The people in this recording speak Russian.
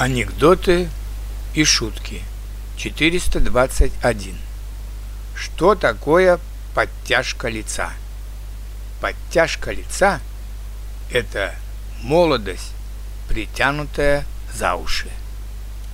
Анекдоты и шутки. 421. Что такое подтяжка лица? Подтяжка лица – это молодость, притянутая за уши.